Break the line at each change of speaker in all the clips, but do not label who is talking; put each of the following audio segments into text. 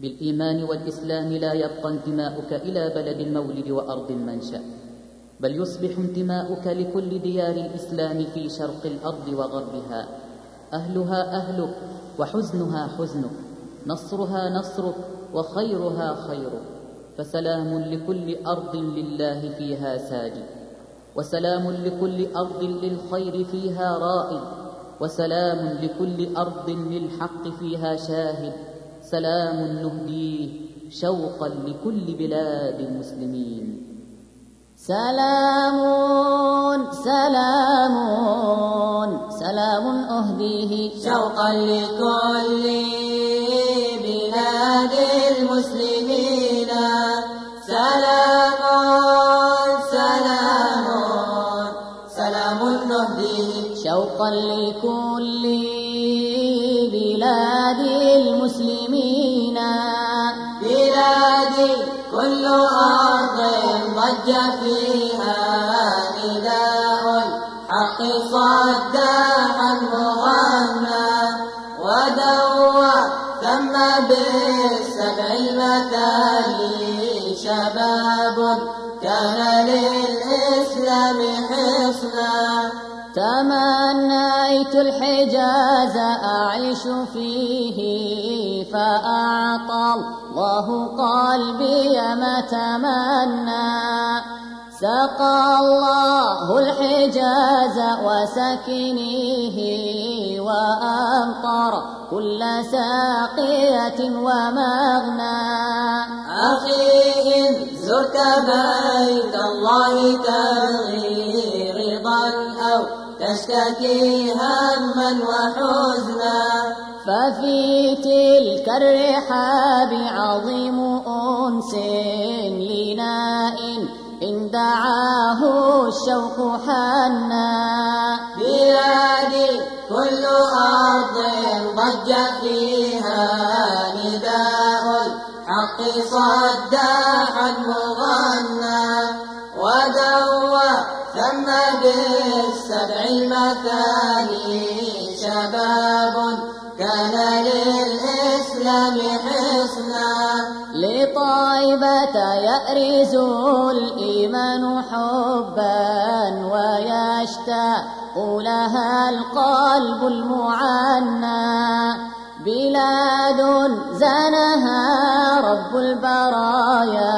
بالإيمان والإسلام لا يبقى انتماؤك إلى بلد المولد وأرض المنشأ بل يصبح انتماؤك لكل ديار الإسلام في شرق الأرض وغربها. أهلها أهلك وحزنها حزنك نصرها نصرك وخيرها خيرك. فسلام لكل أرض لله فيها ساجد وسلام لكل أرض للخير فيها رائد وسلام لكل أرض للحق فيها شاهد. سلام نهديه شوقا لكل بلاد المسلمين.
سلام سلام سلام أهديه
شوقا لكل بلاد المسلمين. سلام سلام سلام نهديه
شوقا لكل بلاد
ضج فيها نداء الحق صداحا مغنى ودوى. ثم بالسبع المثالي شباب كان للإسلام
الحجاز أعيش فيه فأعطى الله قلبي ما تمنى سقى الله الحجاز وسكنيه وأمطر كل ساقية ومغنى.
أخي إن زرت بيت الله أو تشتكي هما وحزنا.
ففي تلك الرحاب عظيم أنس لناء إن دعاه الشوق حنا.
بلادي كل أرض ضج فيها نداء الحق صداحا مغنى.
لطيبة يأرز الإيمان حبا ويشتاق لها القلب المعنى. بلاد زنها رب البرايا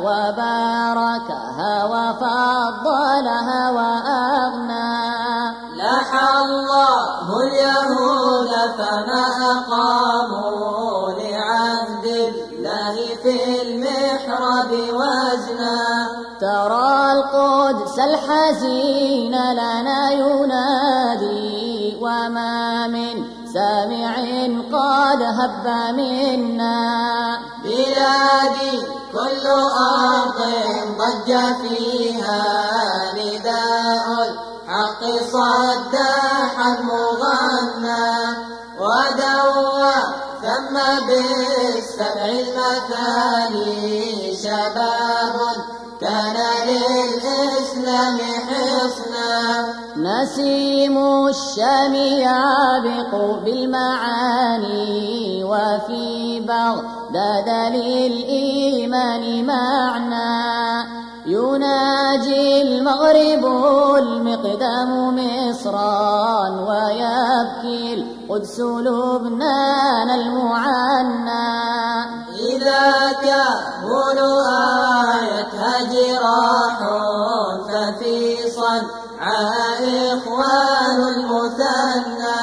وباركها وفضلها وأغنى.
لحى الله اليهود فما أقاموا المحراب وزنا
ترى القدس الحزين لنا ينادي وما من سامع قد هب منا.
بلادي كل أرض ضج فيها نداء الحق صداحا مغنى. ودوى ثم بالسبع كان للإسلام حصنا
نسيم الشام يابق بالمعاني وفي بغداد للإيمان معنى. يناجي المغرب المقدام مصرا ويبكي القدس لبنان المعنى.
إذا كهول جراح ففي صنعاء إخوان المثنى.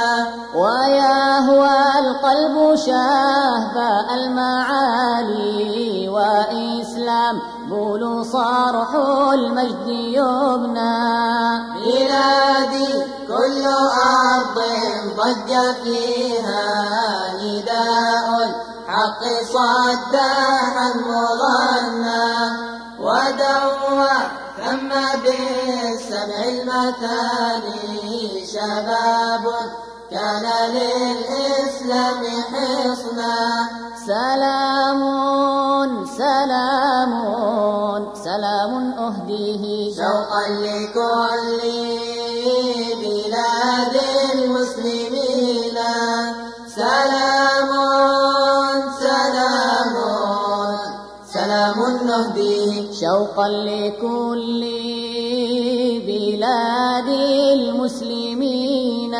ويهوى القلب شهب المعالي وإسلام. بول صرح المجد يبنى.
بلادي كل أرض ضج فيها نداء. الحق صداحا مغنى ودوى ثم بالسمع المثاني شباب كان للإسلام حصنا.
سلام سلام سلام أهديه.
شوقا لكل
شوقا لكل بلاد المسلمين.